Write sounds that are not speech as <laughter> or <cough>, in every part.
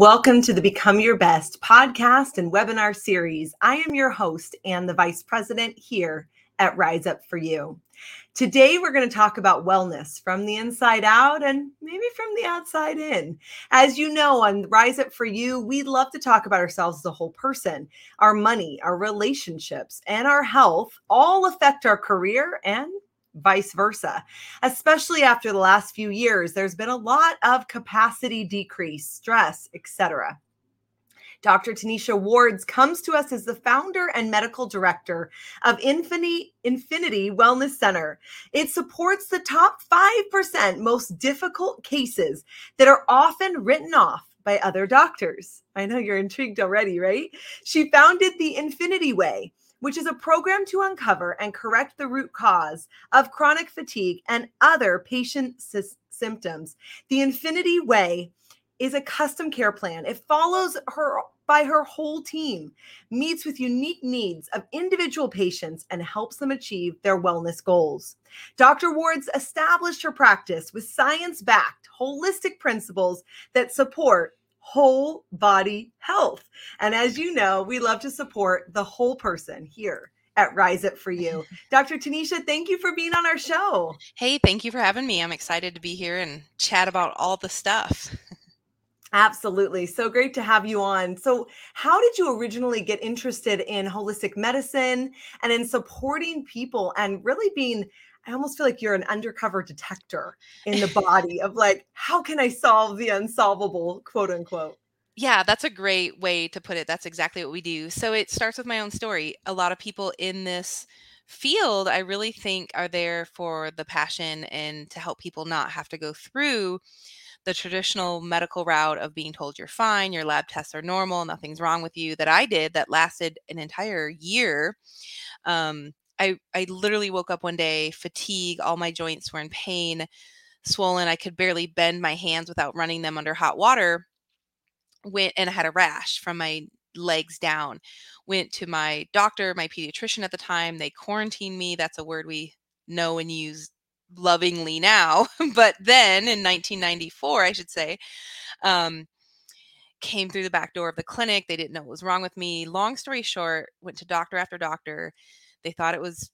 Welcome to the Become Your Best podcast and webinar series. I am your host and the vice president here at Rise Up For You. Today, we're going to talk about wellness from the inside out and maybe from the outside in. As you know, on Rise Up For You, we love to talk about ourselves as a whole person. Our money, our relationships, and our health all affect our career and vice versa. Especially after the last few years, there's been a lot of capacity decrease, stress, etc. Dr. Tenesha Wards comes to us as the founder and medical director of Infinity, Infinity Wellness Center. It supports the top 5% most difficult cases that are often written off by other doctors. I know you're intrigued already, right? She founded the Infinity Way, which is a program to uncover and correct the root cause of chronic fatigue and other patient sy- symptoms. The Infinity Way is a custom care plan. It follows her by her whole team, meets with unique needs of individual patients, and helps them achieve their wellness goals. Dr. Wards established her practice with science backed, holistic principles that support whole body health. And as you know, we love to support the whole person here at Rise Up For You. <laughs> Dr. Tenesha, thank you for being on our show. Hey, thank you for having me. I'm excited to be here and chat about all the stuff. Absolutely. So great to have you on. So, how did you originally get interested in holistic medicine and in supporting people and really being? I almost feel like you're an undercover detector in the body of like, how can I solve the unsolvable, quote unquote? Yeah, that's a great way to put it. That's exactly what we do. So, it starts with my own story. A lot of people in this field, I really think, are there for the passion and to help people not have to go through the traditional medical route of being told you're fine, your lab tests are normal, nothing's wrong with you that I did that lasted an entire year. Um, I, I literally woke up one day, fatigue, all my joints were in pain, swollen. I could barely bend my hands without running them under hot water. Went and I had a rash from my legs down. Went to my doctor, my pediatrician at the time. They quarantined me. That's a word we know and use lovingly now, <laughs> but then in 1994, I should say, um, came through the back door of the clinic. They didn't know what was wrong with me. Long story short, went to doctor after doctor. They thought it was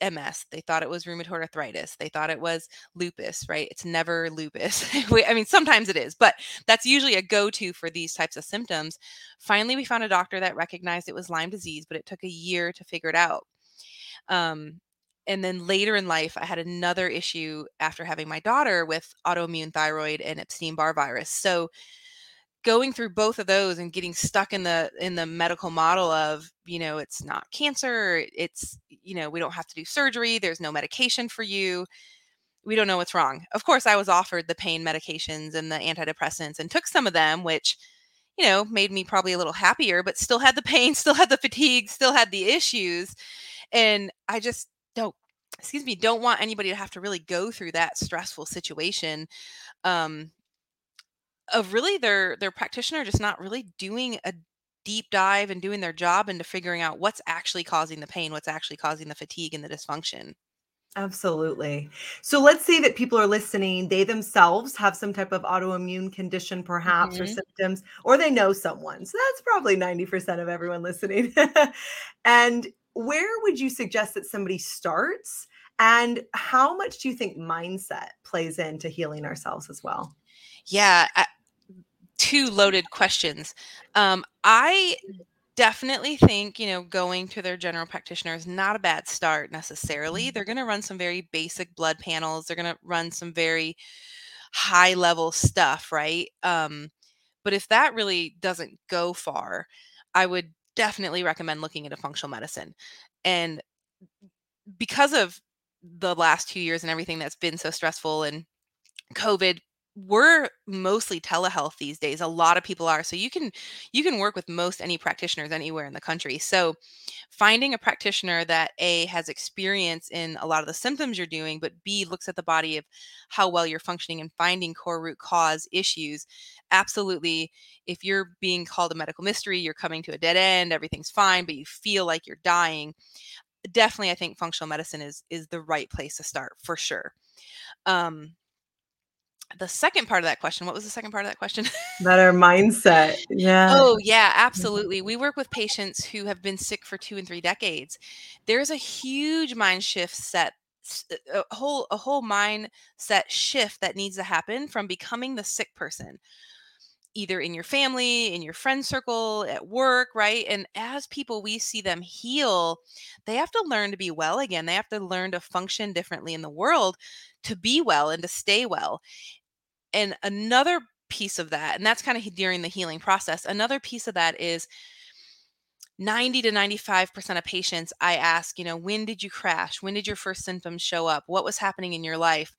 MS. They thought it was rheumatoid arthritis. They thought it was lupus, right? It's never lupus. <laughs> I mean, sometimes it is, but that's usually a go to for these types of symptoms. Finally, we found a doctor that recognized it was Lyme disease, but it took a year to figure it out. Um, and then later in life i had another issue after having my daughter with autoimmune thyroid and epstein-barr virus so going through both of those and getting stuck in the in the medical model of you know it's not cancer it's you know we don't have to do surgery there's no medication for you we don't know what's wrong. Of course i was offered the pain medications and the antidepressants and took some of them which you know made me probably a little happier but still had the pain <laughs> still had the fatigue still had the issues and i just don't excuse me don't want anybody to have to really go through that stressful situation um of really their their practitioner just not really doing a deep dive and doing their job into figuring out what's actually causing the pain what's actually causing the fatigue and the dysfunction Absolutely. So let's say that people are listening, they themselves have some type of autoimmune condition, perhaps, mm-hmm. or symptoms, or they know someone. So that's probably 90% of everyone listening. <laughs> and where would you suggest that somebody starts? And how much do you think mindset plays into healing ourselves as well? Yeah, two loaded questions. Um, I definitely think, you know, going to their general practitioner is not a bad start necessarily. Mm-hmm. They're going to run some very basic blood panels, they're going to run some very high level stuff, right? Um, but if that really doesn't go far, I would definitely recommend looking into functional medicine. And because of the last two years and everything that's been so stressful and COVID, we're mostly telehealth these days a lot of people are so you can you can work with most any practitioners anywhere in the country. So finding a practitioner that a has experience in a lot of the symptoms you're doing but b looks at the body of how well you're functioning and finding core root cause issues absolutely if you're being called a medical mystery you're coming to a dead end everything's fine but you feel like you're dying definitely i think functional medicine is is the right place to start for sure. Um the second part of that question what was the second part of that question? <laughs> Better mindset yeah. Oh yeah absolutely we work with patients who have been sick for two and three decades. There's a huge mind shift set uh, a whole a whole mindset shift that needs to happen from becoming the sick person either in your family in your friend circle at work right? And as people we see them heal they have to learn to be well again they have to learn to function differently in the world to be well and to stay well and another piece of that, and that's kind of during the healing process, another piece of that is 90 to 95% of patients I ask, you know, when did you crash? When did your first symptoms show up? What was happening in your life?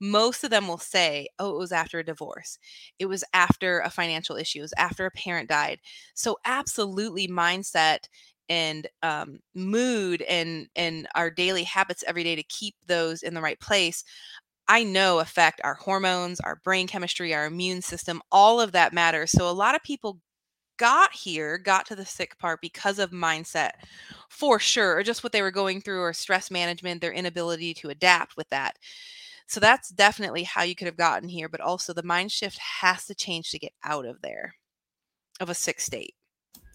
Most of them will say, oh, it was after a divorce. It was after a financial issue. It was after a parent died. So, absolutely, mindset and um, mood and and our daily habits every day to keep those in the right place I know affect our hormones, our brain chemistry, our immune system, all of that matters. So a lot of people got here, got to the sick part because of mindset for sure, or just what they were going through, or stress management, their inability to adapt with that. So that's definitely how you could have gotten here. But also, the mind shift has to change to get out of there, of a sick state.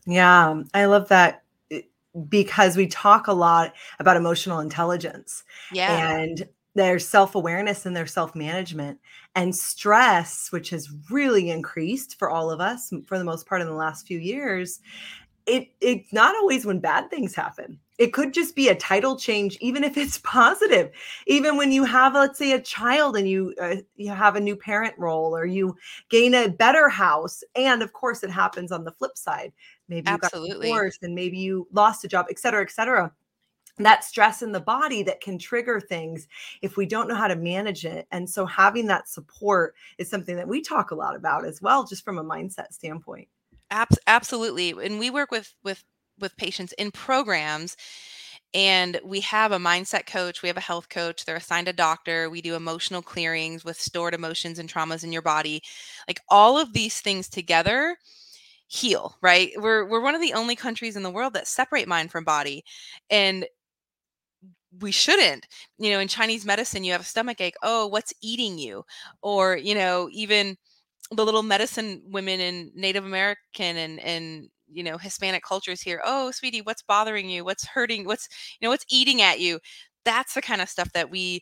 Yeah, I love that eh, because we talk a lot about emotional intelligence. Yeah. And their self-awareness and their self-management. And stress which has really increased for all of us for the most part in the last few years it it's not always when bad things happen. It could just be a title change even if it's <laughs> positive. Even when you have let's say a child and you uh, you have a new parent role or you gain a better house and of course it happens on the flip side. Maybe you Absolutely. got divorced and maybe you lost a job et cetera et cetera that stress in the body that can trigger things if we don't know how to manage it. And so having that support is something that we talk a lot about as well, just from a mindset standpoint. absolutely. And we work with with with patients in programs and we have a mindset coach we have a health coach they're assigned a doctor we do emotional clearings with stored emotions and traumas in your body like all of these things together heal right we're we're one of the only countries in the world that separate mind from body and we shouldn't you know in chinese medicine you have a stomach ache oh what's eating you? Or you know even the little medicine women in native american and and you know hispanic cultures here oh sweetie what's bothering you? What's hurting what's you know what's eating at you? That's the kind of stuff that we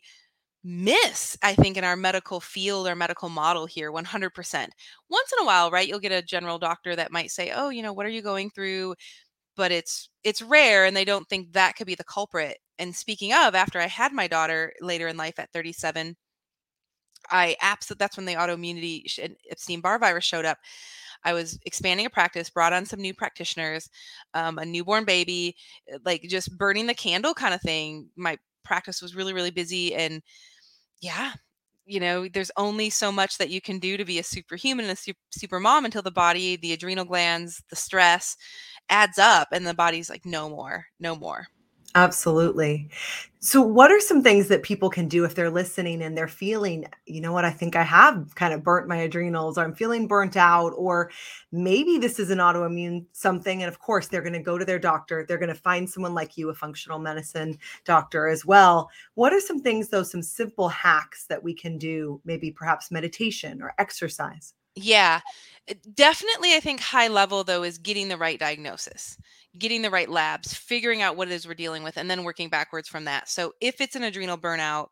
miss i think in our medical field or medical model here 100% once in a while right you'll get a general doctor that might say oh you know what are you going through? But it's it's rare and they don't think that could be the culprit and speaking of after i had my daughter later in life at 37 i absolutely that's when the autoimmunity and epstein-barr virus showed up. I was expanding a practice brought on some new practitioners um, a newborn baby eh, like just burning the candle kind of thing. My practice was really really busy and yeah you know there's only so much that you can do to be a superhuman and a super mom until the body the adrenal glands the stress adds up and the body's like no more no more Absolutely. So, what are some things that people can do if they're listening and they're feeling, you know what, I think I have kind of burnt my adrenals, or I'm feeling burnt out, or maybe this is an autoimmune something. And of course, they're going to go to their doctor. They're going to find someone like you, a functional medicine doctor as well. What are some things, though, some simple hacks that we can do? Maybe perhaps meditation or exercise? Yeah. Definitely, I think high level, though, is getting the right diagnosis getting the right labs, figuring out what it is we're dealing with, and then working backwards from that. So if it's an adrenal burnout,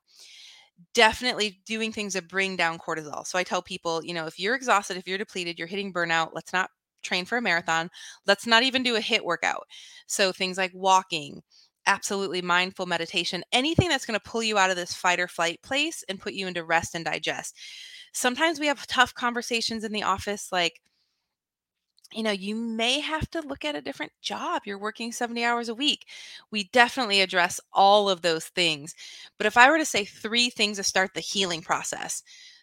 definitely doing things that bring down cortisol. So I tell people, you know, if you're exhausted, if you're depleted, you're hitting burnout, let's not train for a marathon. Let's not even do a HIIT workout. So things like walking, absolutely mindful meditation, anything that's going to pull you out of this fight or flight place and put you into rest and digest. Sometimes we have tough conversations in the office like, you know, you may have to look at a different job. You're working 70 hours a week. We definitely address all of those things. But if I were to say three things to start the healing process,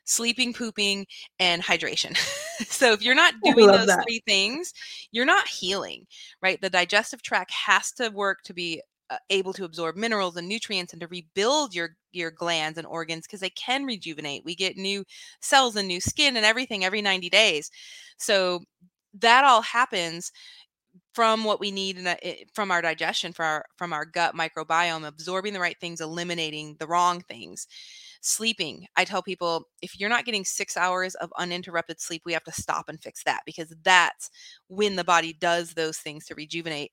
sleeping, pooping, and hydration. <laughs> so if you're not doing those that. three things, you're not healing, right? The digestive tract has to work to be uh, able to absorb minerals and nutrients and to rebuild your your glands and organs because they can rejuvenate. We get new cells and new skin and everything every 90 days. So that all happens from what we need a, eh, from our digestion from our from our gut microbiome absorbing the right things eliminating the wrong things. Sleeping i tell people if you're not getting 6 hours of uninterrupted sleep we have to stop and fix that because that's when the body does those things to rejuvenate.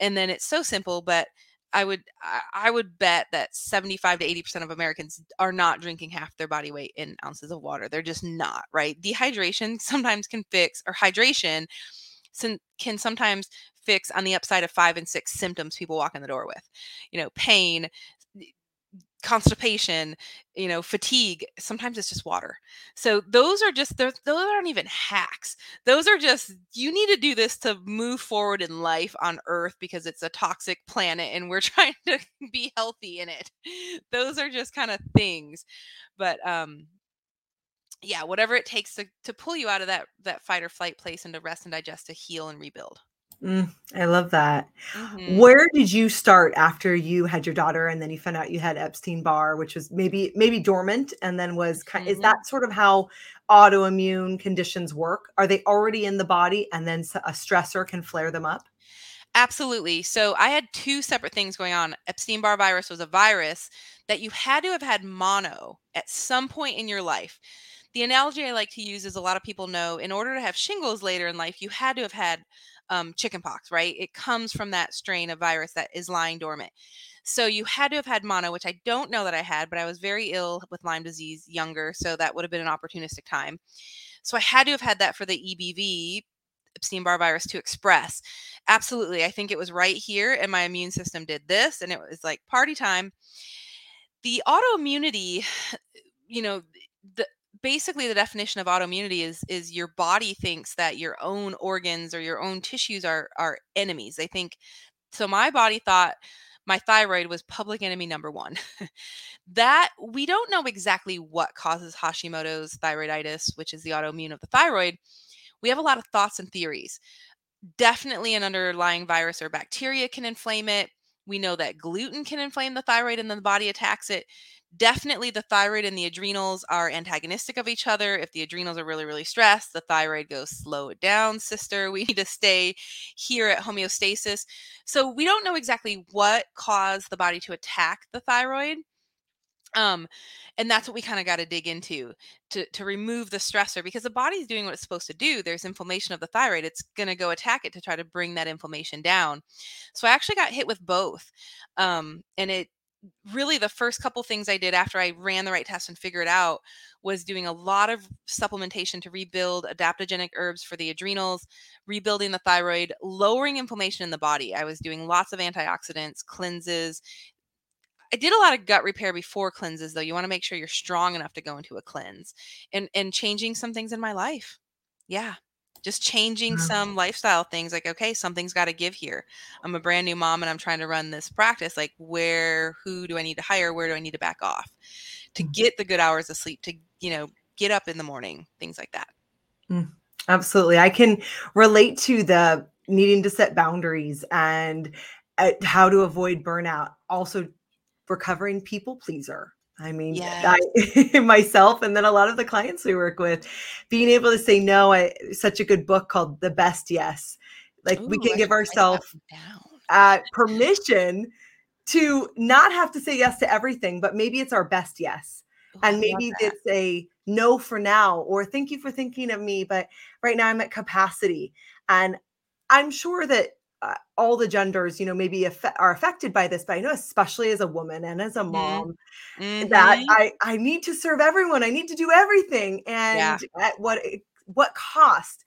And then it's so simple but I would I would bet that 75 to 80% of Americans are not drinking half their body weight in ounces of water. They're just not, right? Dehydration <laughs> sometimes can fix or hydration can sometimes fix on the upside of 5 and 6 symptoms people walk in the door with. You know, pain, constipation, you know, fatigue. Sometimes it's just water. So those are just those aren't even hacks. Those are just you need to do this to move forward in life on earth because it's a toxic planet and we're <laughs> trying to be healthy in it. Those are just kind of things. But um yeah, whatever it takes to to pull you out of that that fight or flight place and to rest and digest to heal and rebuild. Mm, I love that. Mm-hmm. Where did you start after you had your daughter and then you found out you had Epstein Barr, which was maybe maybe dormant and then was kind mm-hmm. is that sort of how autoimmune conditions work? Are they already in the body and then a stressor can flare them up? Absolutely. So I had two separate things going on. Epstein Barr virus was a virus that you had to have had mono at some point in your life. The analogy I like to use is a lot of people know in order to have shingles later in life, you had to have had um, chickenpox, right? It comes from that strain of virus that is lying dormant. So you had to have had mono, which I don't know that I had, but I was very ill with Lyme disease younger. So that would have been an opportunistic time. So I had to have had that for the EBV, Epstein Barr virus, to express. Absolutely. I think it was right here, and my immune system did this, and it was like party time. The autoimmunity, <sighs> you know, the basically the definition of autoimmunity is is your body thinks that your own organs or your own tissues are are enemies. They think so my body thought my thyroid was public enemy number 1. <laughs> that we don't know exactly what causes Hashimoto's thyroiditis, which is the autoimmune of the thyroid. We have a lot of thoughts and theories. Definitely an underlying virus or bacteria can inflame it. We know that gluten can inflame the thyroid and then the body attacks it definitely the thyroid and the adrenals are antagonistic of each other. If the adrenals are really, really stressed, the thyroid goes, slow it down, sister. We <laughs> need to stay here at homeostasis. So we don't know exactly what caused the body to attack the thyroid. Um, and that's what we kind of got to dig into to, to remove the stressor because the body's doing what it's supposed to do. There's inflammation of the thyroid. It's going to go attack it to try to bring that inflammation down. So I actually got hit with both. Um, and it, really the first couple things I did after I ran the right test and figured it out was doing a lot of supplementation to rebuild adaptogenic herbs for the adrenals, rebuilding the thyroid, lowering inflammation in the body. I was doing lots of antioxidants, cleanses. I did a lot of gut repair before cleanses though. You want to make sure you're strong enough to go into a cleanse and and changing some things in my life. Yeah just changing mm-hmm. some lifestyle things like okay something's got to give here. I'm a brand new mom and i'm trying to run this practice like where who do i need to hire? Where do i need to back off? To mm. get the good hours of sleep to you know get up in the morning things like that. Mm, absolutely i can relate to the needing to set boundaries and uh, how to avoid burnout also recovering people pleaser I mean, yes. I, <laughs> myself and then a lot of the clients we work with, being able to say no. I, such a good book called The Best Yes. Like Ooh, we can I give ourselves uh, permission to not have to say yes to everything, but maybe it's our best yes. Ooh, and maybe it's a no for now, or thank you for thinking of me, but right now I'm at capacity. And I'm sure that uh, all the genders, you know, maybe aff- are affected by this, but I know especially as a woman and as a mm-hmm. mom mm-hmm. that I I need to serve everyone. I need to do everything, and yeah. at what what cost,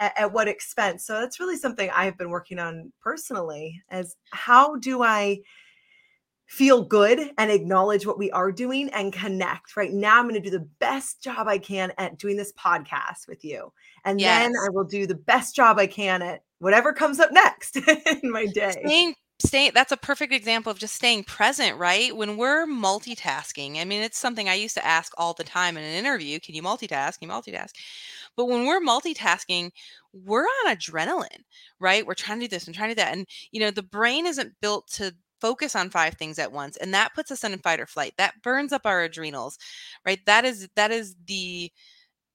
at, at what expense. So that's really something I've been working on personally. As how do I feel good and acknowledge what we are doing and connect. Right now, I'm going to do the best job I can at doing this podcast with you. And yes. then I will do the best job I can at whatever comes up next <laughs> in my day. Staying stay that's a perfect example of just staying present right when we're multitasking i mean it's something i used to ask all the time in an interview can you multitask can you multitask but when we're multitasking we're on adrenaline right we're trying to do this and trying to do that and you know the brain isn't built to focus on five things at once and that puts us in fight or flight that burns up our adrenals right that is that is the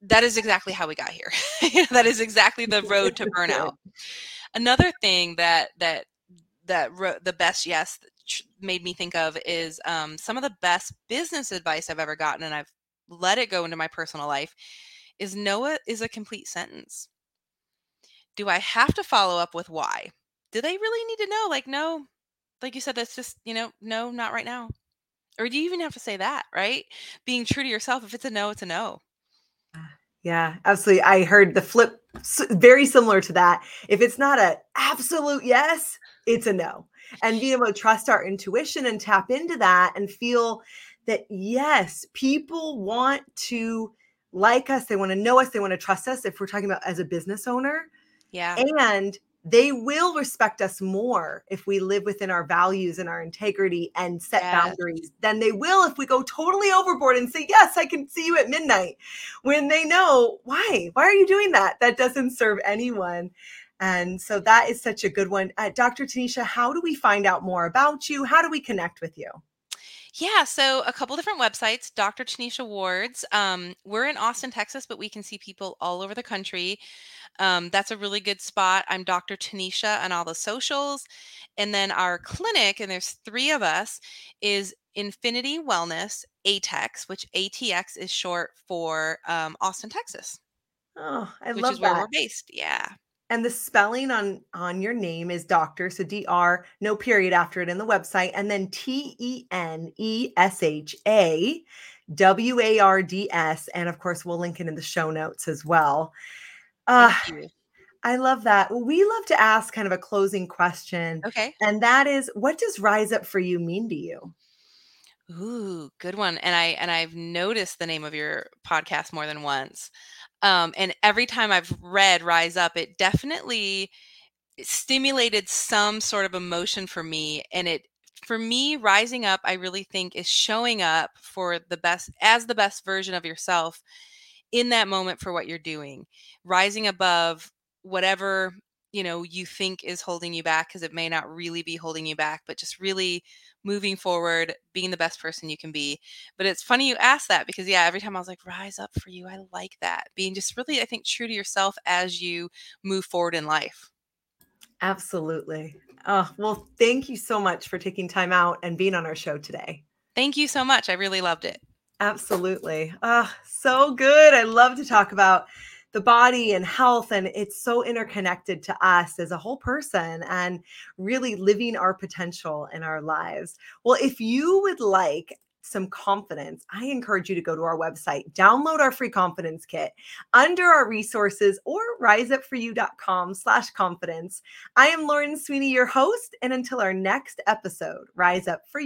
that is exactly how we got here <laughs> that is exactly the <laughs> road to burnout another thing that that that the best yes made me think of is um, some of the best business advice I've ever gotten, and I've let it go into my personal life. Is No is a complete sentence. Do I have to follow up with why? Do they really need to know? Like, no, like you said, that's just you know, no, not right now. Or do you even have to say that? Right? Being true to yourself. If it's a no, it's a no. Ah, yeah, absolutely. I heard the flip very similar to that. If it's not a absolute yes, it's a no. And being able to trust our intuition and tap into that and feel that, yes, people want to like us, they want to know us, they want to trust us if we're talking about as a business owner. Yeah. And they will respect us more if we live within our values and our integrity and set yes. boundaries than they will if we go totally overboard and say, Yes, I can see you at midnight. When they know, why? Why are you doing that? That doesn't serve anyone. And so that is such a good one. Uh, Dr. Tenesha, how do we find out more about you? How do we connect with you? Yeah, so a couple different websites. Dr. Tenesha Wards. Um, we're in Austin, Texas, but we can see people all over the country. Um, that's a really good spot. I'm Dr. Tenesha on all the socials. And then our clinic, and there's three of us, is Infinity Wellness ATX, which ATX is short for um, Austin, Texas. Oh, I which love is that. where we're based. Yeah. And the spelling on on your name is doctor, so D R, no period after it in the website, and then T E N E S H A W A R D S, and of course we'll link it in the show notes as well. Uh, I love that. We love to ask kind of a closing question. Okay. And that is what does rise up for you mean to you? Ooh, good one. And I and I've noticed the name of your podcast more than once. Um, and every time I've read Rise Up, it definitely stimulated some sort of emotion for me. And it for me, rising up, I really think is showing up for the best as the best version of yourself in that moment for what you're doing. Rising above whatever you know you think is holding you back because it may not really be holding you back but just really moving forward being the best person you can be. But it's funny you ask that because yeah every time i was like rise up for you i like that being just really i think true to yourself as you move forward in life. Absolutely. Oh well thank you so much for taking time out and being on our show today. Thank you so much i really loved it. Absolutely. Oh so good i love to talk about the body and health and it's so interconnected to us as a whole person and really living our potential in our lives well if you would like some confidence, I encourage you to go to our website, download our free confidence kit under our resources or riseupforyou.com slash confidence. I am Lauren Sweeney, your host. And until our next episode, Rise Up For You.